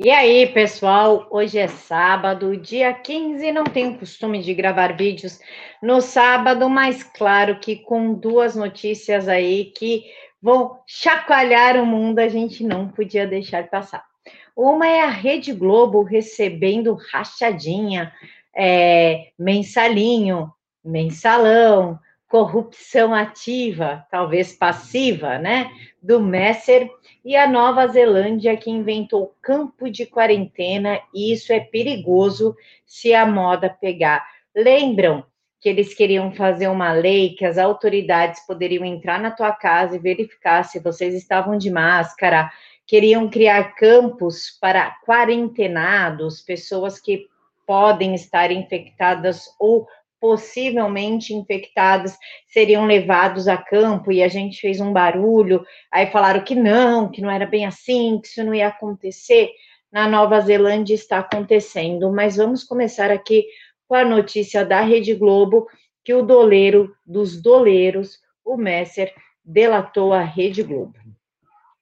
E aí, pessoal, hoje é sábado, dia 15. Não tenho costume de gravar vídeos no sábado, mas claro que com duas notícias aí que vão chacoalhar o mundo, a gente não podia deixar passar. Uma é a Rede Globo recebendo rachadinha, é, mensalinho, mensalão, corrupção ativa, talvez passiva, né? Do Messer e a Nova Zelândia que inventou campo de quarentena e isso é perigoso se a moda pegar. Lembram que eles queriam fazer uma lei que as autoridades poderiam entrar na tua casa e verificar se vocês estavam de máscara, queriam criar campos para quarentenados, pessoas que podem estar infectadas ou possivelmente infectados seriam levados a campo e a gente fez um barulho, aí falaram que não, que não era bem assim, que isso não ia acontecer. Na Nova Zelândia está acontecendo, mas vamos começar aqui com a notícia da Rede Globo que o doleiro dos doleiros, o Messer, delatou a Rede Globo.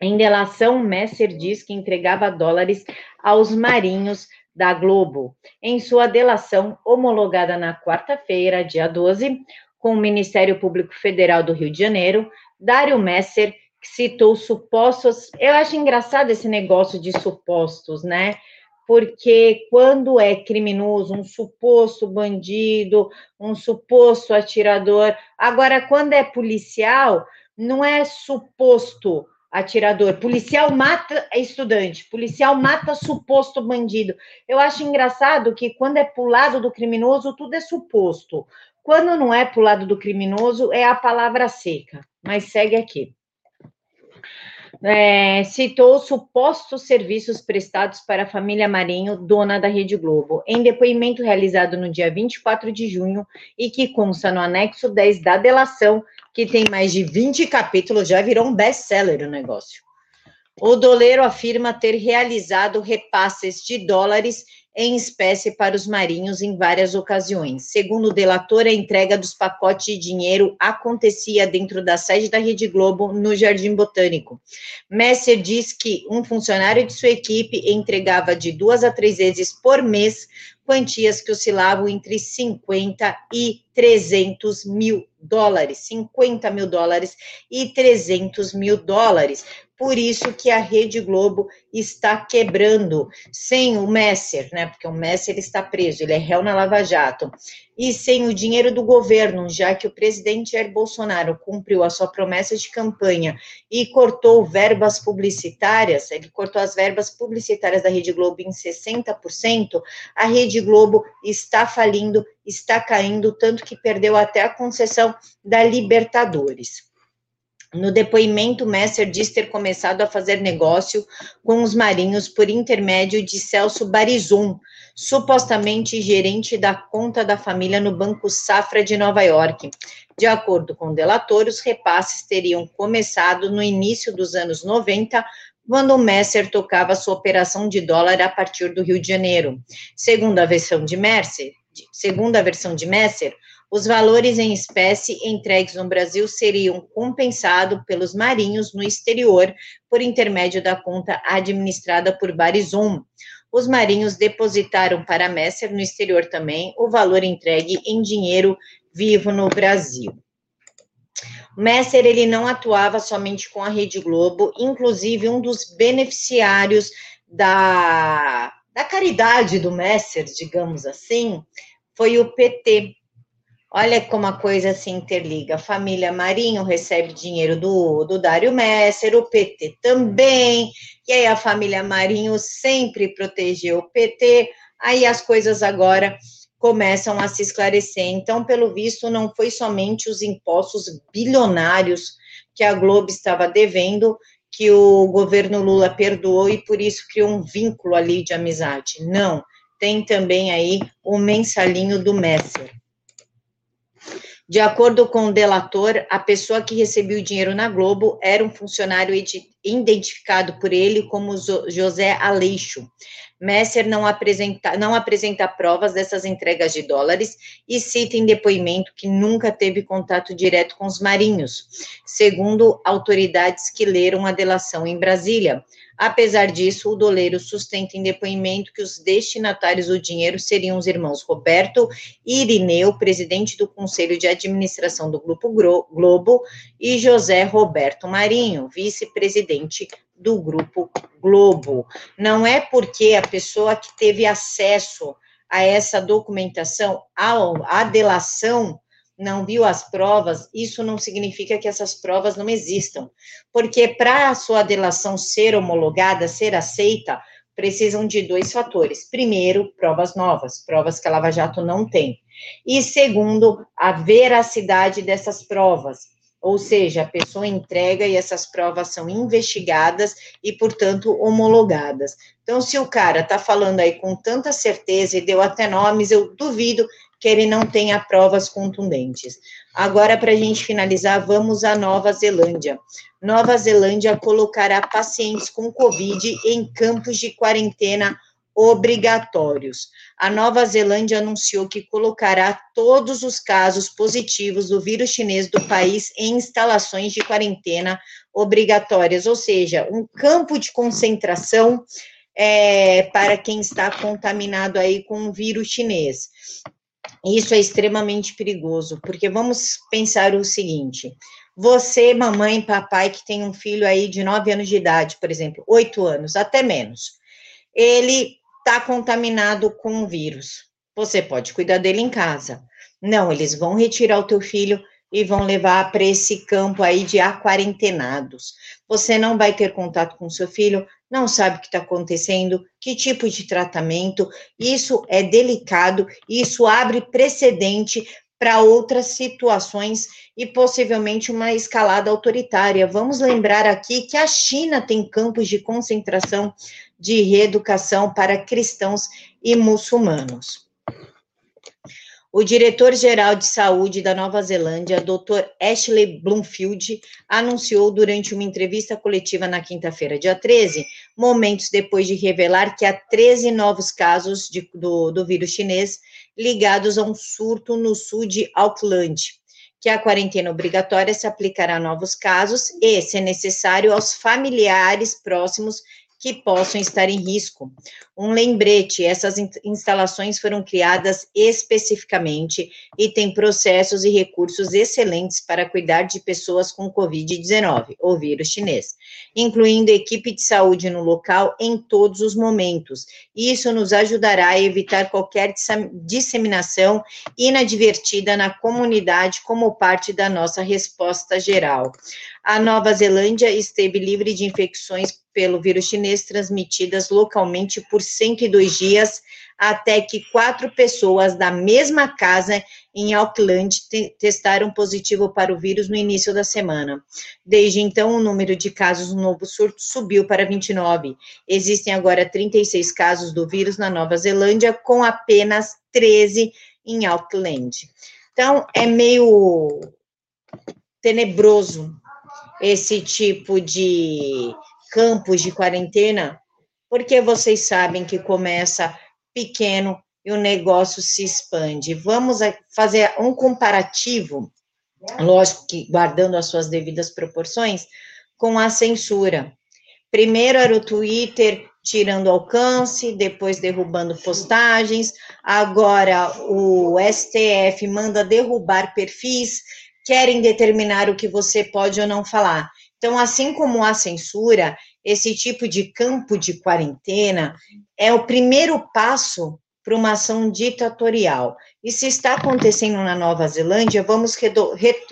Em delação, Messer diz que entregava dólares aos marinhos da Globo, em sua delação homologada na quarta-feira, dia 12, com o Ministério Público Federal do Rio de Janeiro, Dário Messer citou supostos. Eu acho engraçado esse negócio de supostos, né? Porque quando é criminoso, um suposto bandido, um suposto atirador. Agora, quando é policial, não é suposto atirador. Policial mata estudante, policial mata suposto bandido. Eu acho engraçado que quando é pro lado do criminoso, tudo é suposto. Quando não é pro lado do criminoso, é a palavra seca. Mas segue aqui. É, citou supostos serviços prestados para a família Marinho, dona da Rede Globo, em depoimento realizado no dia 24 de junho e que consta no anexo 10 da delação que tem mais de 20 capítulos, já virou um best-seller o negócio. O doleiro afirma ter realizado repasses de dólares em espécie para os marinhos em várias ocasiões. Segundo o delator, a entrega dos pacotes de dinheiro acontecia dentro da sede da Rede Globo, no Jardim Botânico. Messer diz que um funcionário de sua equipe entregava de duas a três vezes por mês quantias que oscilavam entre 50 e 300 mil dólares, 50 mil dólares e 300 mil dólares. Por isso que a Rede Globo está quebrando, sem o Messer, né? Porque o Messer está preso, ele é réu na Lava Jato, e sem o dinheiro do governo, já que o presidente Jair Bolsonaro cumpriu a sua promessa de campanha e cortou verbas publicitárias, ele cortou as verbas publicitárias da Rede Globo em 60%, a Rede Globo está falindo, está caindo, tanto que perdeu até a concessão da Libertadores. No depoimento, Messer diz ter começado a fazer negócio com os marinhos por intermédio de Celso Barizum, supostamente gerente da conta da família no Banco Safra de Nova York. De acordo com o delator, os repasses teriam começado no início dos anos 90, quando o Messer tocava sua operação de dólar a partir do Rio de Janeiro. Segundo a versão de Messer, segundo a versão de Messer, os valores em espécie entregues no Brasil seriam compensados pelos marinhos no exterior por intermédio da conta administrada por Barizum. Os marinhos depositaram para Messer no exterior também o valor entregue em dinheiro vivo no Brasil. Messer ele não atuava somente com a Rede Globo, inclusive um dos beneficiários da caridade do Messer, digamos assim, foi o PT, Olha como a coisa se interliga. A família Marinho recebe dinheiro do, do Dário Messer, o PT também, e aí a família Marinho sempre protegeu o PT, aí as coisas agora começam a se esclarecer. Então, pelo visto, não foi somente os impostos bilionários que a Globo estava devendo, que o governo Lula perdoou e por isso criou um vínculo ali de amizade. Não, tem também aí o mensalinho do Messer. De acordo com o delator, a pessoa que recebeu o dinheiro na Globo era um funcionário identificado por ele como José Aleixo. Messer não apresenta, não apresenta provas dessas entregas de dólares e cita em depoimento que nunca teve contato direto com os marinhos, segundo autoridades que leram a delação em Brasília. Apesar disso, o doleiro sustenta em depoimento que os destinatários do dinheiro seriam os irmãos Roberto Irineu, presidente do Conselho de Administração do Grupo Globo, e José Roberto Marinho, vice-presidente do Grupo Globo. Não é porque a pessoa que teve acesso a essa documentação, a delação, não viu as provas, isso não significa que essas provas não existam, porque para a sua delação ser homologada, ser aceita, precisam de dois fatores. Primeiro, provas novas, provas que a Lava Jato não tem. E segundo, a veracidade dessas provas. Ou seja, a pessoa entrega e essas provas são investigadas e, portanto, homologadas. Então, se o cara está falando aí com tanta certeza e deu até nomes, eu duvido que ele não tenha provas contundentes. Agora, para a gente finalizar, vamos à Nova Zelândia. Nova Zelândia colocará pacientes com Covid em campos de quarentena obrigatórios. A Nova Zelândia anunciou que colocará todos os casos positivos do vírus chinês do país em instalações de quarentena obrigatórias, ou seja, um campo de concentração é, para quem está contaminado aí com o vírus chinês. Isso é extremamente perigoso, porque vamos pensar o seguinte: você, mamãe, papai, que tem um filho aí de 9 anos de idade, por exemplo, 8 anos, até menos, ele está contaminado com o vírus. Você pode cuidar dele em casa. Não, eles vão retirar o teu filho e vão levar para esse campo aí de aquarentenados. Você não vai ter contato com seu filho, não sabe o que está acontecendo, que tipo de tratamento. Isso é delicado, isso abre precedente para outras situações e possivelmente uma escalada autoritária. Vamos lembrar aqui que a China tem campos de concentração de reeducação para cristãos e muçulmanos. O diretor-geral de saúde da Nova Zelândia, Dr. Ashley Bloomfield, anunciou durante uma entrevista coletiva na quinta-feira, dia 13, momentos depois de revelar que há 13 novos casos de, do, do vírus chinês ligados a um surto no sul de Auckland, que a quarentena obrigatória se aplicará a novos casos e, se necessário, aos familiares próximos que possam estar em risco. Um lembrete: essas instalações foram criadas especificamente e têm processos e recursos excelentes para cuidar de pessoas com Covid-19, ou vírus chinês, incluindo equipe de saúde no local em todos os momentos. Isso nos ajudará a evitar qualquer disseminação inadvertida na comunidade como parte da nossa resposta geral. A Nova Zelândia esteve livre de infecções pelo vírus chinês transmitidas localmente por 102 dias, até que quatro pessoas da mesma casa em Auckland te testaram positivo para o vírus no início da semana. Desde então, o número de casos no novo surto subiu para 29. Existem agora 36 casos do vírus na Nova Zelândia, com apenas 13 em Auckland. Então, é meio tenebroso esse tipo de campos de quarentena, porque vocês sabem que começa pequeno e o negócio se expande. Vamos fazer um comparativo, lógico que guardando as suas devidas proporções, com a censura. Primeiro era o Twitter tirando alcance, depois derrubando postagens, agora o STF manda derrubar perfis querem determinar o que você pode ou não falar. Então, assim como a censura, esse tipo de campo de quarentena é o primeiro passo para uma ação ditatorial. E se está acontecendo na Nova Zelândia, vamos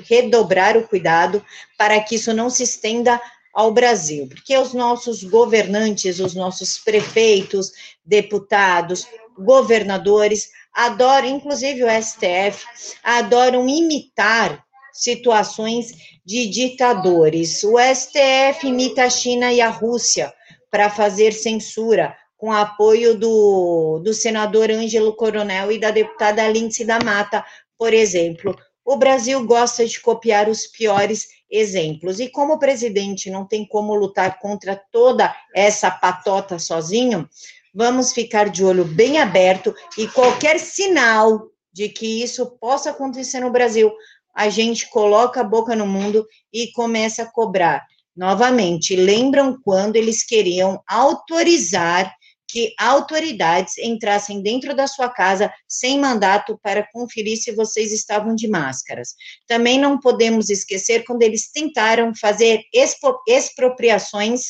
redobrar o cuidado para que isso não se estenda ao Brasil, porque os nossos governantes, os nossos prefeitos, deputados, governadores adoram, inclusive o STF, adoram imitar situações de ditadores. O STF imita a China e a Rússia para fazer censura, com apoio do, do senador Ângelo Coronel e da deputada Lindsay da Mata, por exemplo. O Brasil gosta de copiar os piores exemplos. E como o presidente não tem como lutar contra toda essa patota sozinho, vamos ficar de olho bem aberto e qualquer sinal de que isso possa acontecer no Brasil, a gente coloca a boca no mundo e começa a cobrar. novamente, lembram quando eles queriam autorizar que autoridades entrassem dentro da sua casa sem mandato para conferir se vocês estavam de máscaras. Também não podemos esquecer quando eles tentaram fazer expropriações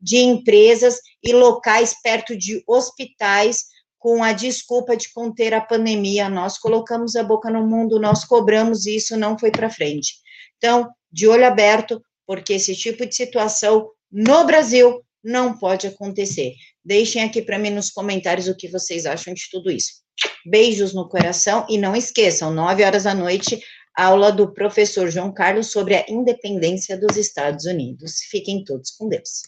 de empresas e locais perto de hospitais com a desculpa de conter a pandemia. Nós colocamos a boca no mundo, nós cobramos e isso não foi para frente. Então, de olho aberto, porque esse tipo de situação no Brasil não pode acontecer. Deixem aqui para mim nos comentários o que vocês acham de tudo isso. Beijos no coração e não esqueçam, nove horas da noite, aula do professor João Carlos sobre a independência dos Estados Unidos. Fiquem todos com Deus.